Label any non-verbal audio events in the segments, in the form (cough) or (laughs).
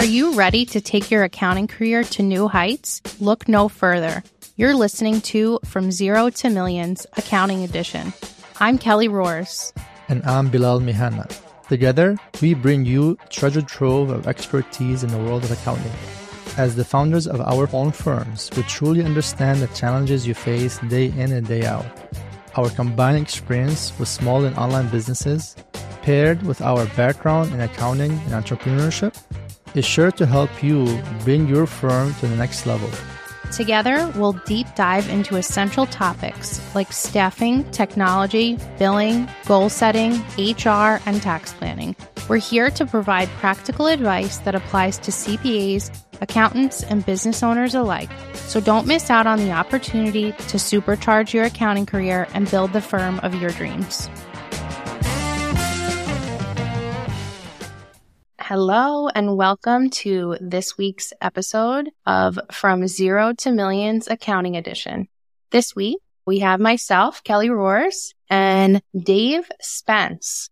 Are you ready to take your accounting career to new heights? Look no further. You're listening to From Zero to Millions Accounting Edition. I'm Kelly Roars. And I'm Bilal Mihana. Together, we bring you treasure trove of expertise in the world of accounting. As the founders of our own firms, we truly understand the challenges you face day in and day out. Our combined experience with small and online businesses, paired with our background in accounting and entrepreneurship, is sure to help you bring your firm to the next level. Together, we'll deep dive into essential topics like staffing, technology, billing, goal setting, HR, and tax planning. We're here to provide practical advice that applies to CPAs, accountants, and business owners alike. So don't miss out on the opportunity to supercharge your accounting career and build the firm of your dreams. Hello, and welcome to this week's episode of From Zero to Millions Accounting Edition. This week, we have myself, Kelly Roars, and Dave Spence.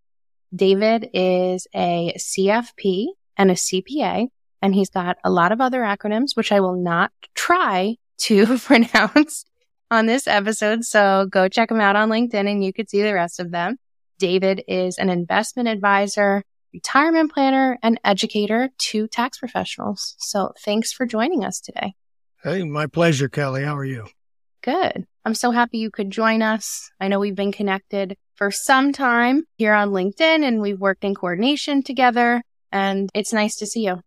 David is a CFP and a CPA, and he's got a lot of other acronyms, which I will not try to (laughs) pronounce on this episode. So go check him out on LinkedIn and you could see the rest of them. David is an investment advisor retirement planner and educator to tax professionals. So thanks for joining us today. Hey, my pleasure, Kelly. How are you? Good. I'm so happy you could join us. I know we've been connected for some time here on LinkedIn and we've worked in coordination together and it's nice to see you.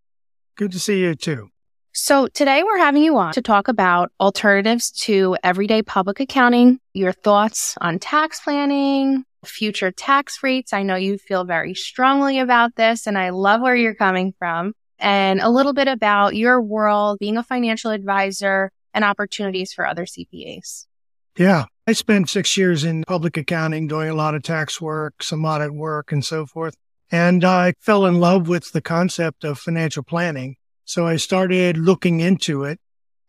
Good to see you too. So today we're having you on to talk about alternatives to everyday public accounting, your thoughts on tax planning, future tax rates. I know you feel very strongly about this and I love where you're coming from and a little bit about your world, being a financial advisor and opportunities for other CPAs. Yeah. I spent six years in public accounting, doing a lot of tax work, some audit work and so forth. And I fell in love with the concept of financial planning. So I started looking into it.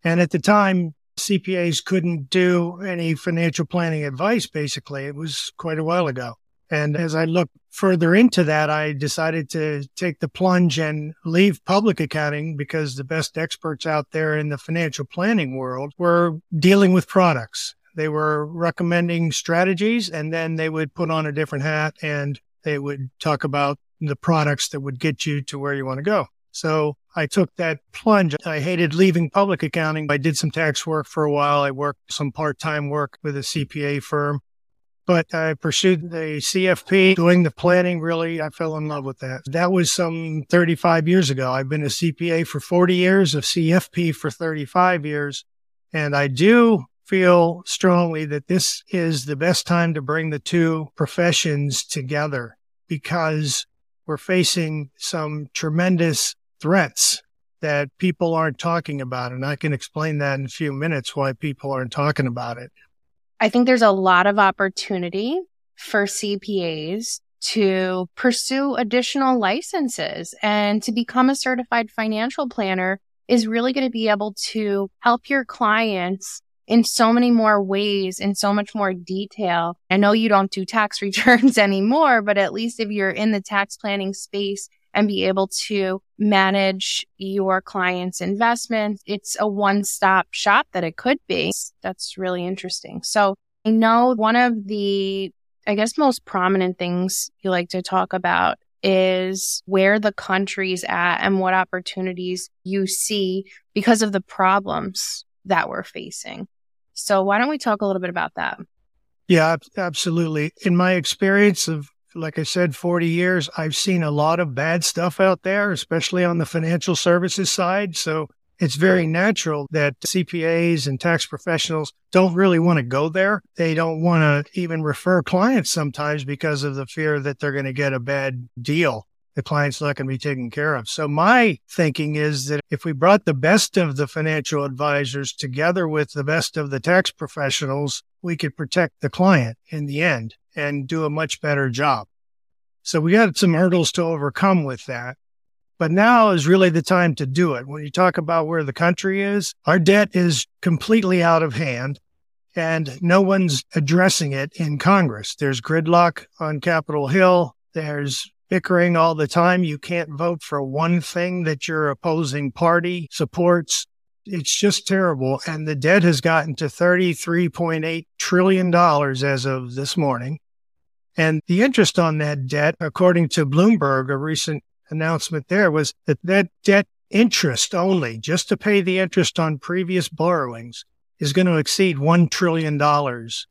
And at the time, CPAs couldn't do any financial planning advice, basically. It was quite a while ago. And as I looked further into that, I decided to take the plunge and leave public accounting because the best experts out there in the financial planning world were dealing with products. They were recommending strategies and then they would put on a different hat and they would talk about the products that would get you to where you want to go. So I took that plunge. I hated leaving public accounting. I did some tax work for a while. I worked some part time work with a CPA firm, but I pursued the CFP, doing the planning. Really, I fell in love with that. That was some 35 years ago. I've been a CPA for 40 years, a CFP for 35 years. And I do feel strongly that this is the best time to bring the two professions together because we're facing some tremendous threats that people aren't talking about. And I can explain that in a few minutes why people aren't talking about it. I think there's a lot of opportunity for CPAs to pursue additional licenses and to become a certified financial planner is really going to be able to help your clients in so many more ways, in so much more detail. I know you don't do tax (laughs) returns anymore, but at least if you're in the tax planning space, and be able to manage your client's investments. It's a one stop shop that it could be. That's really interesting. So I know one of the, I guess, most prominent things you like to talk about is where the country's at and what opportunities you see because of the problems that we're facing. So why don't we talk a little bit about that? Yeah, absolutely. In my experience of like I said, 40 years, I've seen a lot of bad stuff out there, especially on the financial services side. So it's very natural that CPAs and tax professionals don't really want to go there. They don't want to even refer clients sometimes because of the fear that they're going to get a bad deal. The client's not going to be taken care of. So my thinking is that if we brought the best of the financial advisors together with the best of the tax professionals, we could protect the client in the end and do a much better job. So we had some hurdles to overcome with that. But now is really the time to do it. When you talk about where the country is, our debt is completely out of hand and no one's addressing it in Congress. There's gridlock on Capitol Hill. There's bickering all the time. You can't vote for one thing that your opposing party supports. It's just terrible. And the debt has gotten to $33.8 trillion as of this morning. And the interest on that debt, according to Bloomberg, a recent announcement there was that that debt interest only, just to pay the interest on previous borrowings, is going to exceed $1 trillion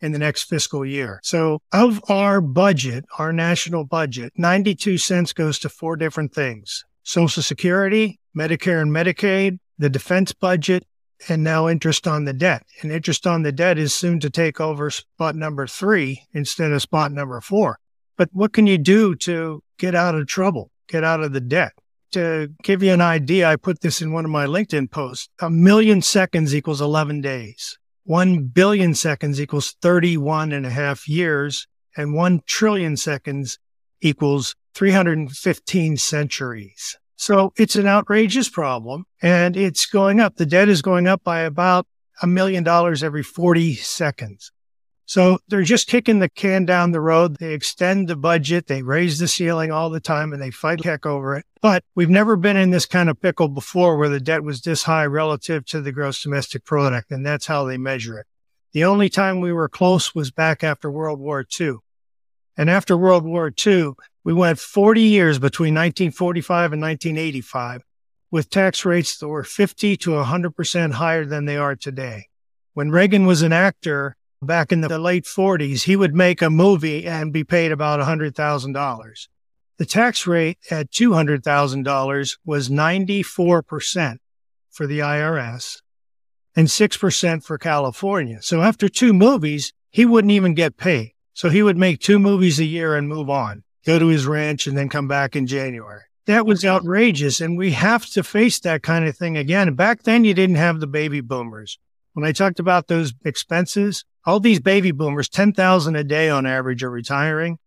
in the next fiscal year. So of our budget, our national budget, 92 cents goes to four different things. Social Security, Medicare and Medicaid, the defense budget, and now interest on the debt. And interest on the debt is soon to take over spot number three instead of spot number four. But what can you do to get out of trouble, get out of the debt? To give you an idea, I put this in one of my LinkedIn posts. A million seconds equals 11 days. One billion seconds equals 31 and a half years. And one trillion seconds equals 315 centuries. So it's an outrageous problem and it's going up. The debt is going up by about a million dollars every 40 seconds. So they're just kicking the can down the road. They extend the budget. They raise the ceiling all the time and they fight heck over it. But we've never been in this kind of pickle before where the debt was this high relative to the gross domestic product. And that's how they measure it. The only time we were close was back after World War II. And after World War II, we went 40 years between 1945 and 1985 with tax rates that were 50 to 100% higher than they are today. When Reagan was an actor back in the late 40s, he would make a movie and be paid about $100,000. The tax rate at $200,000 was 94% for the IRS and 6% for California. So after two movies, he wouldn't even get paid. So he would make two movies a year and move on go to his ranch and then come back in January. That was outrageous. And we have to face that kind of thing again. Back then, you didn't have the baby boomers. When I talked about those expenses, all these baby boomers, 10,000 a day on average are retiring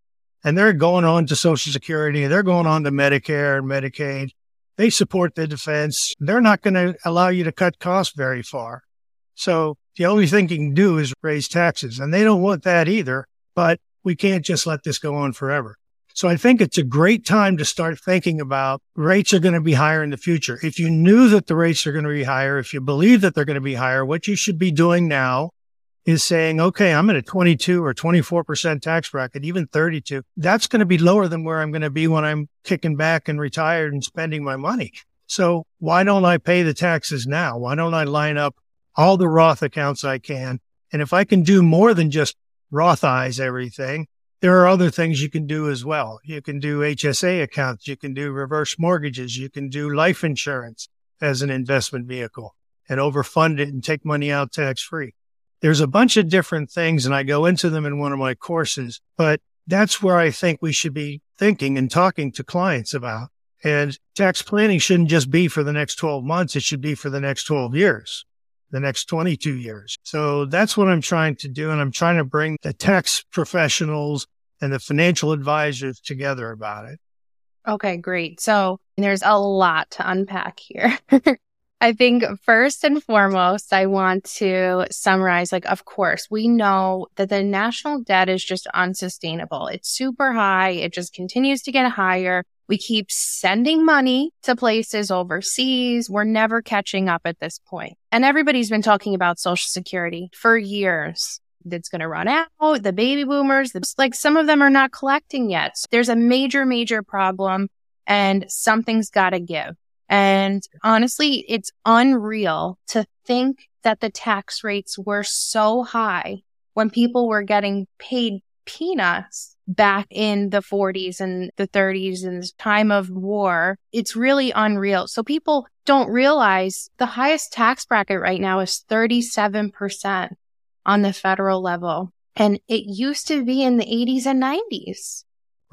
and they're going on to social security. They're going on to Medicare and Medicaid. They support the defense. They're not going to allow you to cut costs very far. So the only thing you can do is raise taxes and they don't want that either, but we can't just let this go on forever. So I think it's a great time to start thinking about rates are going to be higher in the future. If you knew that the rates are going to be higher, if you believe that they're going to be higher, what you should be doing now is saying, okay, I'm at a 22 or 24% tax bracket, even 32. That's going to be lower than where I'm going to be when I'm kicking back and retired and spending my money. So why don't I pay the taxes now? Why don't I line up all the Roth accounts I can? And if I can do more than just Rothize everything, there are other things you can do as well. You can do HSA accounts. You can do reverse mortgages. You can do life insurance as an investment vehicle and overfund it and take money out tax free. There's a bunch of different things and I go into them in one of my courses, but that's where I think we should be thinking and talking to clients about. And tax planning shouldn't just be for the next 12 months. It should be for the next 12 years the next 22 years. So that's what I'm trying to do. And I'm trying to bring the tax professionals and the financial advisors together about it. Okay, great. So there's a lot to unpack here. (laughs) I think first and foremost, I want to summarize like, of course, we know that the national debt is just unsustainable. It's super high. It just continues to get higher. We keep sending money to places overseas. We're never catching up at this point. And everybody's been talking about social security for years. That's going to run out. The baby boomers, like some of them are not collecting yet. So there's a major, major problem and something's got to give. And honestly, it's unreal to think that the tax rates were so high when people were getting paid peanuts back in the 40s and the 30s and the time of war. It's really unreal. So people don't realize the highest tax bracket right now is 37% on the federal level. And it used to be in the 80s and 90s.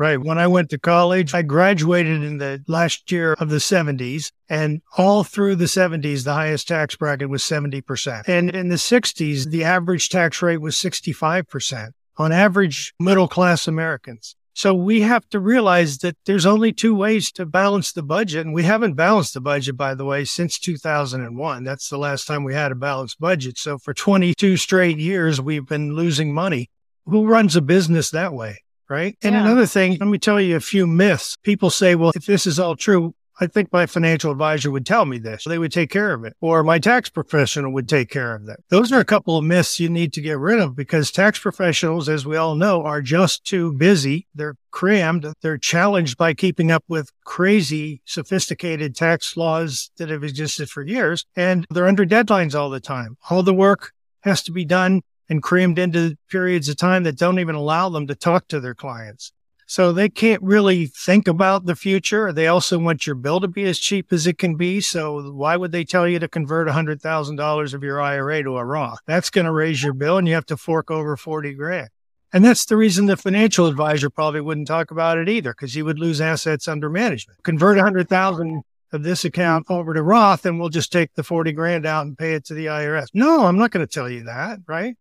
Right. When I went to college, I graduated in the last year of the 70s. And all through the 70s, the highest tax bracket was 70%. And in the 60s, the average tax rate was 65% on average middle class Americans. So we have to realize that there's only two ways to balance the budget. And we haven't balanced the budget, by the way, since 2001. That's the last time we had a balanced budget. So for 22 straight years, we've been losing money. Who runs a business that way? Right? And Yeah. another thing, let me tell you a few myths. People say, well, if this is all true, I think my financial advisor would tell me this. They would take care of it, or my tax professional would take care of that. Those are a couple of myths you need to get rid of because tax professionals, as we all know, are just too busy. They're crammed. They're challenged by keeping up with crazy, sophisticated tax laws that have existed for years, and they're under deadlines all the time. All the work has to be done and crammed into periods of time that don't even allow them to talk to their clients. So they can't really think about the future. They also want your bill to be as cheap as it can be. So why would they tell you to convert $100,000 of your IRA to a Roth? That's going to raise your bill and you have to fork over 40 grand. And that's the reason the financial advisor probably wouldn't talk about it either, because he would lose assets under management. Convert 100,000 of this account over to Roth and we'll just take the 40 grand out and pay it to the IRS. No, I'm not going to tell you that, right?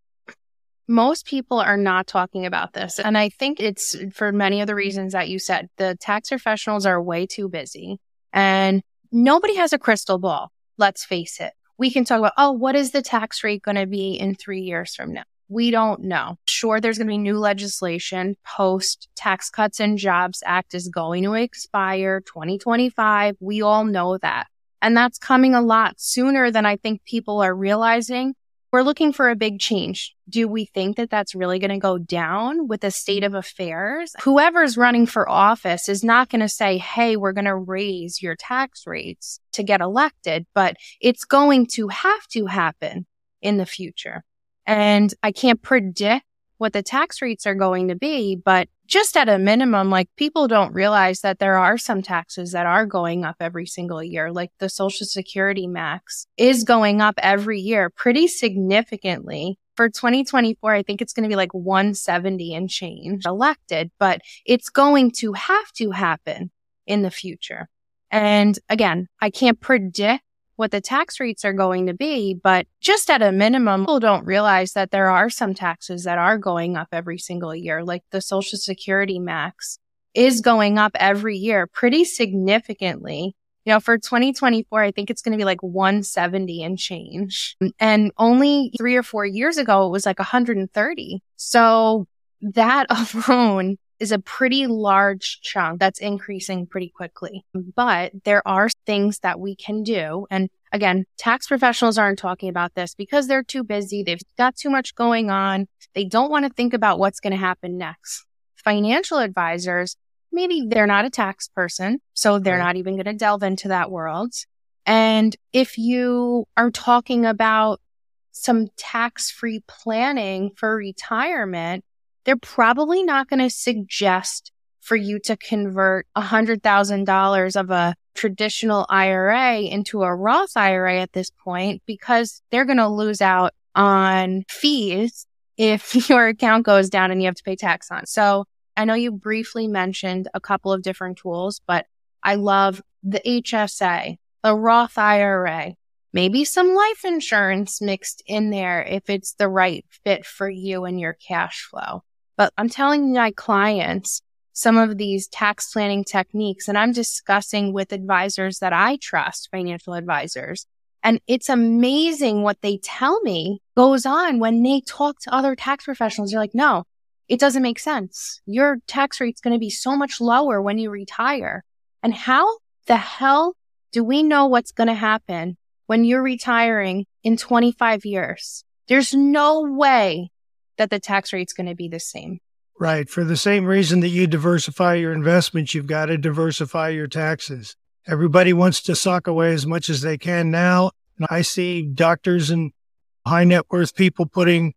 Most people are not talking about this. And I think it's for many of the reasons that you said. The tax professionals are way too busy and nobody has a crystal ball. Let's face it. We can talk about, oh, what is the tax rate going to be in three years from now? We don't know. Sure, there's going to be new legislation post Tax Cuts and Jobs Act is going to expire 2025. We all know that. And that's coming a lot sooner than I think people are realizing. We're looking for a big change. Do we think that that's really going to go down with the state of affairs? Whoever's running for office is not going to say, Hey, we're going to raise your tax rates to get elected, but it's going to have to happen in the future. And I can't predict what the tax rates are going to be, but just at a minimum, like people don't realize that there are some taxes that are going up every single year, like the social security max is going up every year pretty significantly. For 2024, I think it's going to be like 170 and change elected, but it's going to have to happen in the future. And again, I can't predict what the tax rates are going to be, but just at a minimum, people don't realize that there are some taxes that are going up every single year, like the social security max is going up every year pretty significantly. You know, for 2024, I think it's going to be like 170 and change. And only three or four years ago, it was like 130. So that (laughs) alone is a pretty large chunk that's increasing pretty quickly. But there are things that we can do. And again, tax professionals aren't talking about this because they're too busy. They've got too much going on. They don't want to think about what's going to happen next. Financial advisors, maybe they're not a tax person, so they're not even going to delve into that world. And if you are talking about some tax free planning for retirement, they're probably not going to suggest for you to convert $100,000 of a traditional IRA into a Roth IRA at this point because they're going to lose out on fees if (laughs) your account goes down and you have to pay tax on. So I know you briefly mentioned a couple of different tools, but I love the HSA, the Roth IRA, maybe some life insurance mixed in there if it's the right fit for you and your cash flow. But I'm telling my clients some of these tax planning techniques and I'm discussing with advisors that I trust, financial advisors. And it's amazing what they tell me goes on when they talk to other tax professionals. They're like, no, it doesn't make sense. Your tax rate's going to be so much lower when you retire. And how the hell do we know what's going to happen when you're retiring in 25 years? There's no way that the tax rate's going to be the same. Right. For the same reason that you diversify your investments, you've got to diversify your taxes. Everybody wants to sock away as much as they can now. And I see doctors and high net worth people putting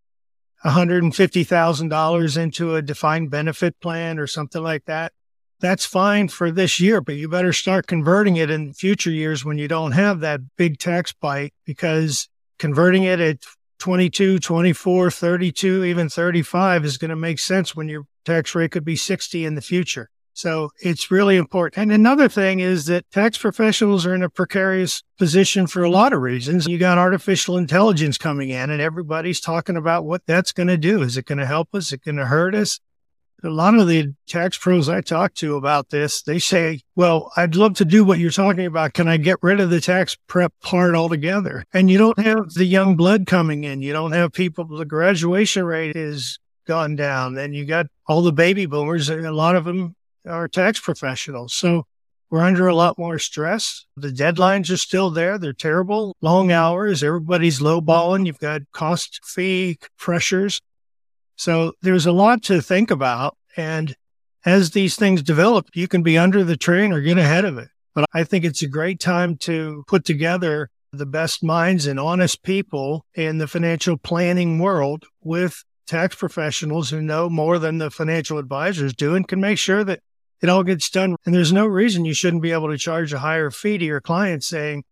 $150,000 into a defined benefit plan or something like that. That's fine for this year, but you better start converting it in future years when you don't have that big tax bite because converting it at 22, 24, 32, even 35 is going to make sense when your tax rate could be 60 in the future. So it's really important. And another thing is that tax professionals are in a precarious position for a lot of reasons. You got artificial intelligence coming in and everybody's talking about what that's going to do. Is it going to help us? Is it going to hurt us? A lot of the tax pros I talk to about this, they say, well, I'd love to do what you're talking about. Can I get rid of the tax prep part altogether? And you don't have the young blood coming in. You don't have people, the graduation rate is gone down. and you got all the baby boomers, a lot of them are tax professionals. So we're under a lot more stress. The deadlines are still there. They're terrible. Long hours. Everybody's lowballing. You've got cost fee pressures. So there's a lot to think about. And as these things develop, you can be under the train or get ahead of it. But I think it's a great time to put together the best minds and honest people in the financial planning world with tax professionals who know more than the financial advisors do and can make sure that it all gets done. And there's no reason you shouldn't be able to charge a higher fee to your clients saying,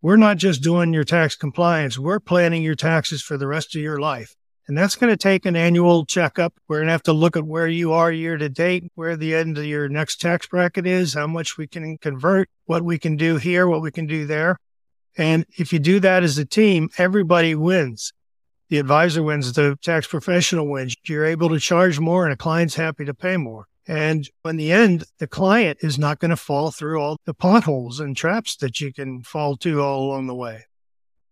we're not just doing your tax compliance, we're planning your taxes for the rest of your life. And that's going to take an annual checkup. We're going to have to look at where you are year to date, where the end of your next tax bracket is, how much we can convert, what we can do here, what we can do there. And if you do that as a team, everybody wins. The advisor wins, the tax professional wins. You're able to charge more and a client's happy to pay more. And in the end, the client is not going to fall through all the potholes and traps that you can fall to all along the way.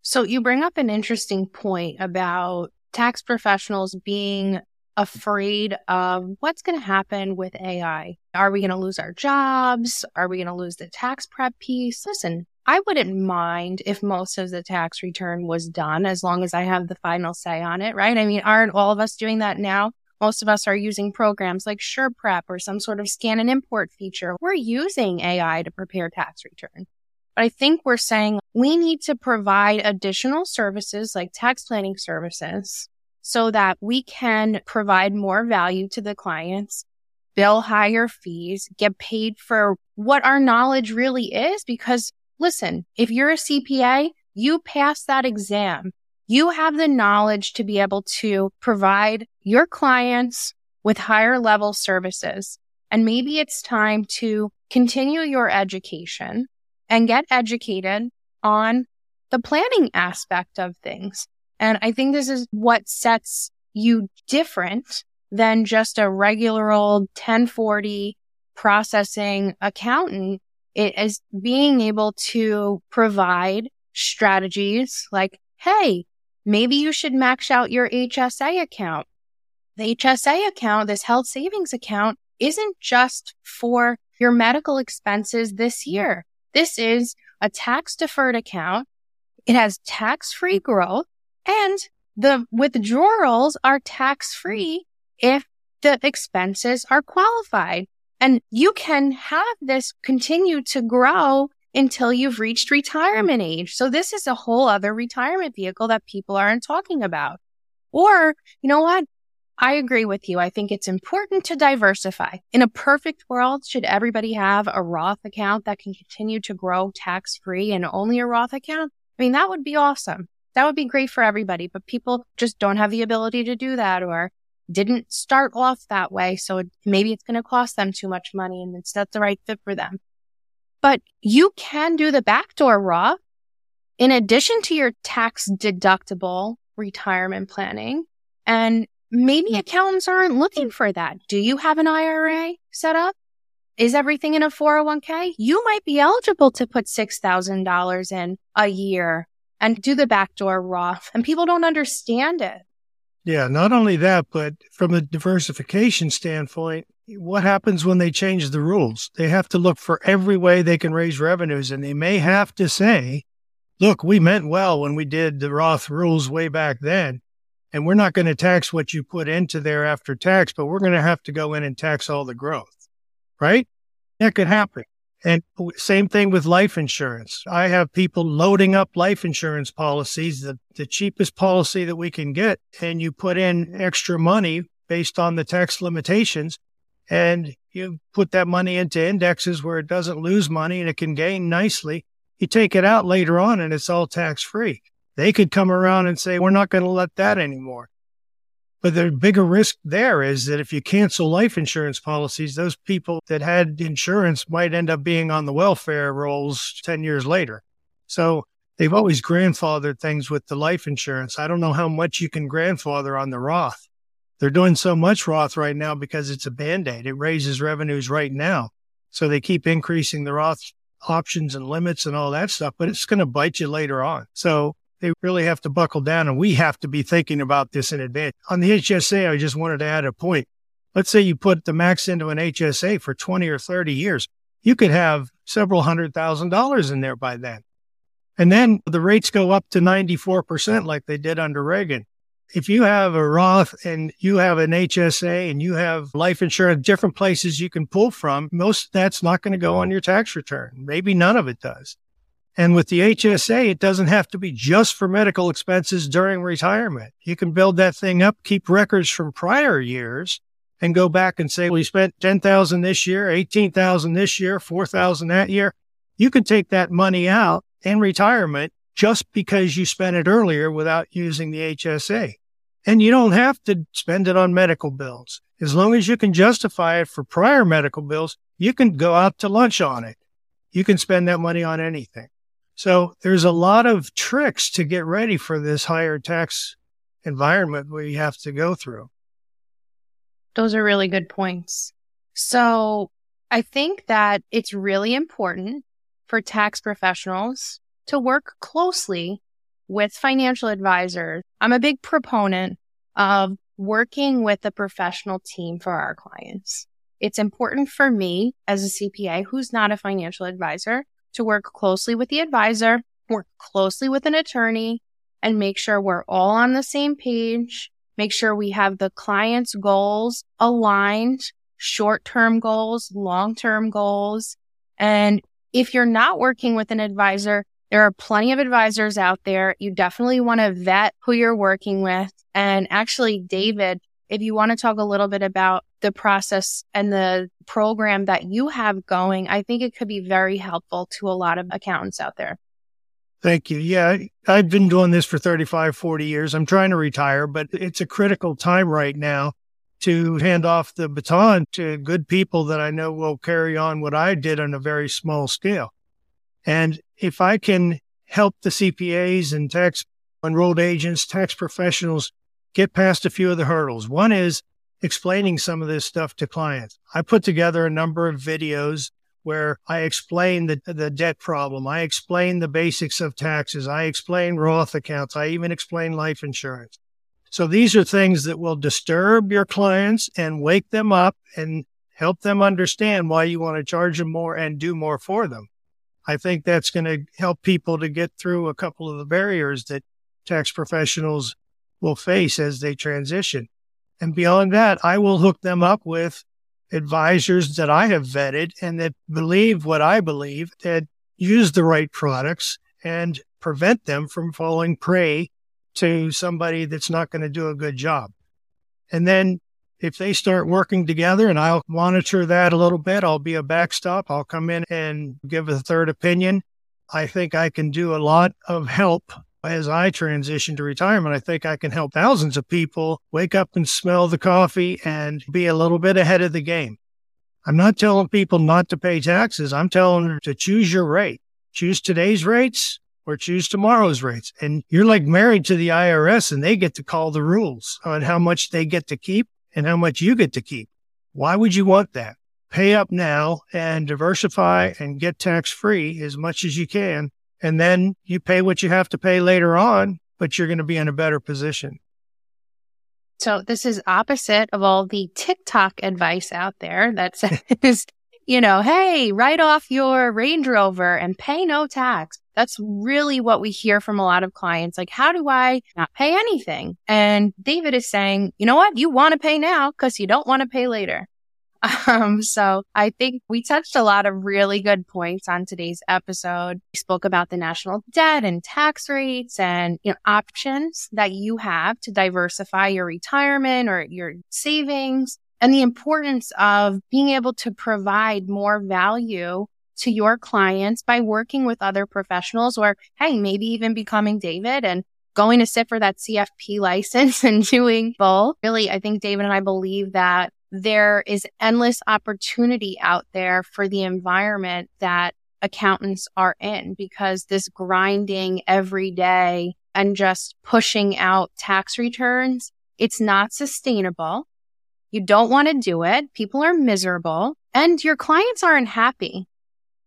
So you bring up an interesting point about tax professionals being afraid of what's going to happen with AI. Are we going to lose our jobs? Are we going to lose the tax prep piece? Listen, I wouldn't mind if most of the tax return was done as long as I have the final say on it, right? I mean, aren't all of us doing that now? Most of us are using programs like SurePrep or some sort of scan and import feature. We're using AI to prepare tax return. But I think we're saying we need to provide additional services like tax planning services so that we can provide more value to the clients, bill higher fees, get paid for what our knowledge really is. Because listen, if you're a CPA, you pass that exam you have the knowledge to be able to provide your clients with higher level services. And maybe it's time to continue your education and get educated on the planning aspect of things. And I think this is what sets you different than just a regular old 1040 processing accountant. It is being able to provide strategies like, Hey, Maybe you should max out your HSA account. The HSA account, this health savings account, isn't just for your medical expenses this year. This is a tax deferred account. It has tax free growth and the withdrawals are tax free if the expenses are qualified. And you can have this continue to grow until you've reached retirement age. So this is a whole other retirement vehicle that people aren't talking about. Or, you know what? I agree with you. I think it's important to diversify. In a perfect world, should everybody have a Roth account that can continue to grow tax free and only a Roth account? I mean, that would be awesome. That would be great for everybody, but people just don't have the ability to do that or didn't start off that way. So maybe it's going to cost them too much money and it's not the right fit for them. But you can do the backdoor Roth in addition to your tax deductible retirement planning. And maybe accountants aren't looking mm. for that. Do you have an IRA set up? Is everything in a 401k? You might be eligible to put $6,000 in a year and do the backdoor Roth (laughs) and people don't understand it. Yeah, not only that, but from a diversification standpoint, what happens when they change the rules? They have to look for every way they can raise revenues, and they may have to say, look, we meant well when we did the Roth rules way back then, and we're not going to tax what you put into there after tax, but we're going to have to go in and tax all the growth, right? That could happen. And same thing with life insurance. I have people loading up life insurance policies, the, the cheapest policy that we can get. And you put in extra money based on the tax limitations and you put that money into indexes where it doesn't lose money and it can gain nicely. You take it out later on and it's all tax free. They could come around and say, we're not going to let that anymore. But the bigger risk there is that if you cancel life insurance policies, those people that had insurance might end up being on the welfare rolls 10 years later. So they've always grandfathered things with the life insurance. I don't know how much you can grandfather on the Roth. They're doing so much Roth right now because it's a band aid. It raises revenues right now. So they keep increasing the Roth options and limits and all that stuff, but it's going to bite you later on. So they really have to buckle down and we have to be thinking about this in advance. On the HSA, I just wanted to add a point. let's say you put the max into an HSA for 20 or 30 years, you could have several hundred thousand dollars in there by then. And then the rates go up to 94% like they did under Reagan. If you have a Roth and you have an HSA and you have life insurance, different places you can pull from, most that's not going to go on your tax return. Maybe none of it does. And with the HSA, it doesn't have to be just for medical expenses during retirement. You can build that thing up, keep records from prior years and go back and say, you spent 10,000 this year, 18,000 this year, 4,000 that year. You can take that money out in retirement just because you spent it earlier without using the HSA. And you don't have to spend it on medical bills. As long as you can justify it for prior medical bills, you can go out to lunch on it. You can spend that money on anything. So there's a lot of tricks to get ready for this higher tax environment we have to go through. Those are really good points. So I think that it's really important for tax professionals to work closely with financial advisors. I'm a big proponent of working with a professional team for our clients. It's important for me as a CPA who's not a financial advisor to work closely with the advisor, work closely with an attorney, and make sure we're all on the same page. Make sure we have the client's goals aligned, short term goals, long term goals. And if you're not working with an advisor, there are plenty of advisors out there. You definitely want to vet who you're working with. And actually, David, if you want to talk a little bit about the process and the program that you have going, I think it could be very helpful to a lot of accountants out there. Thank you. Yeah, I've been doing this for 35, 40 years. I'm trying to retire, but it's a critical time right now to hand off the baton to good people that I know will carry on what I did on a very small scale. And if I can help the CPAs and tax enrolled agents, tax professionals get past a few of the hurdles. One is explaining some of this stuff to clients. I put together a number of videos where I explain the, the debt problem. I explain the basics of taxes. I explain Roth accounts. I even explain life insurance. So these are things that will disturb your clients and wake them up and help them understand why you want to charge them more and do more for them. I think that's going to help people to get through a couple of the barriers that tax professionals will face as they transition. And beyond that, I will hook them up with advisors that I have vetted and that believe what I believe, that use the right products and prevent them from falling prey to somebody that's not going to do a good job. And then if they start working together and I'll monitor that a little bit, I'll be a backstop. I'll come in and give a third opinion. I think I can do a lot of help as I transition to retirement. I think I can help thousands of people wake up and smell the coffee and be a little bit ahead of the game. I'm not telling people not to pay taxes. I'm telling them to choose your rate. Choose today's rates or choose tomorrow's rates. And you're like married to the IRS and they get to call the rules on how much they get to keep and how much you get to keep. Why would you want that? Pay up now and diversify and get tax free as much as you can. And then you pay what you have to pay later on, but you're going to be in a better position. So this is opposite of all the TikTok advice out there that (laughs) says, you know, hey, write off your Range Rover and pay no tax. That's really what we hear from a lot of clients. Like, how do I not pay anything? And David is saying, you know what? You want to pay now because you don't want to pay later. (laughs) Um, so I think we touched a lot of really good points on today's episode. We spoke about the national debt and tax rates and you know, options that you have to diversify your retirement or your savings and the importance of being able to provide more value to your clients by working with other professionals or, hey, maybe even becoming David and going to sit for that CFP license (laughs) and doing both. Really, I think David and I believe that there is endless opportunity out there for the environment that accountants are in because this grinding every day and just pushing out tax returns, it's not sustainable. You don't want to do it. People are miserable and your clients aren't happy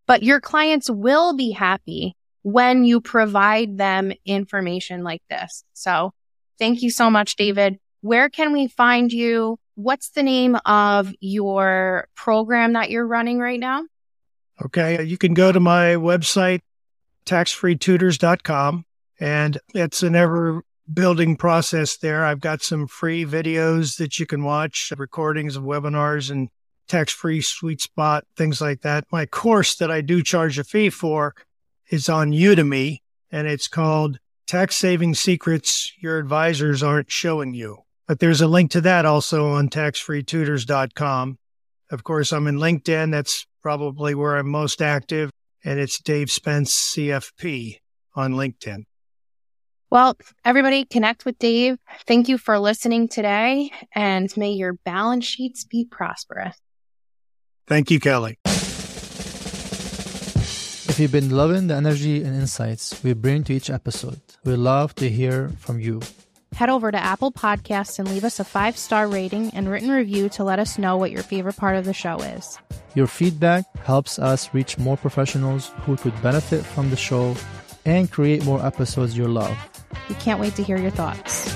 but your clients will be happy when you provide them information like this. So thank you so much, David. Where can we find you what's the name of your program that you're running right now? Okay. You can go to my website, taxfreetutors.com, and it's an ever building process there. I've got some free videos that you can watch, recordings of webinars and tax free sweet spot, things like that. My course that I do charge a fee for is on Udemy and it's called Tax Saving Secrets Your Advisors Aren't Showing You. But there's a link to that also on taxfreetutors.com. Of course, I'm in LinkedIn. That's probably where I'm most active. And it's Dave Spence CFP on LinkedIn. Well, everybody connect with Dave. Thank you for listening today and may your balance sheets be prosperous. Thank you, Kelly. If you've been loving the energy and insights we bring to each episode, we love to hear from you. Head over to Apple Podcasts and leave us a five star rating and written review to let us know what your favorite part of the show is. Your feedback helps us reach more professionals who could benefit from the show and create more episodes you love. We can't wait to hear your thoughts.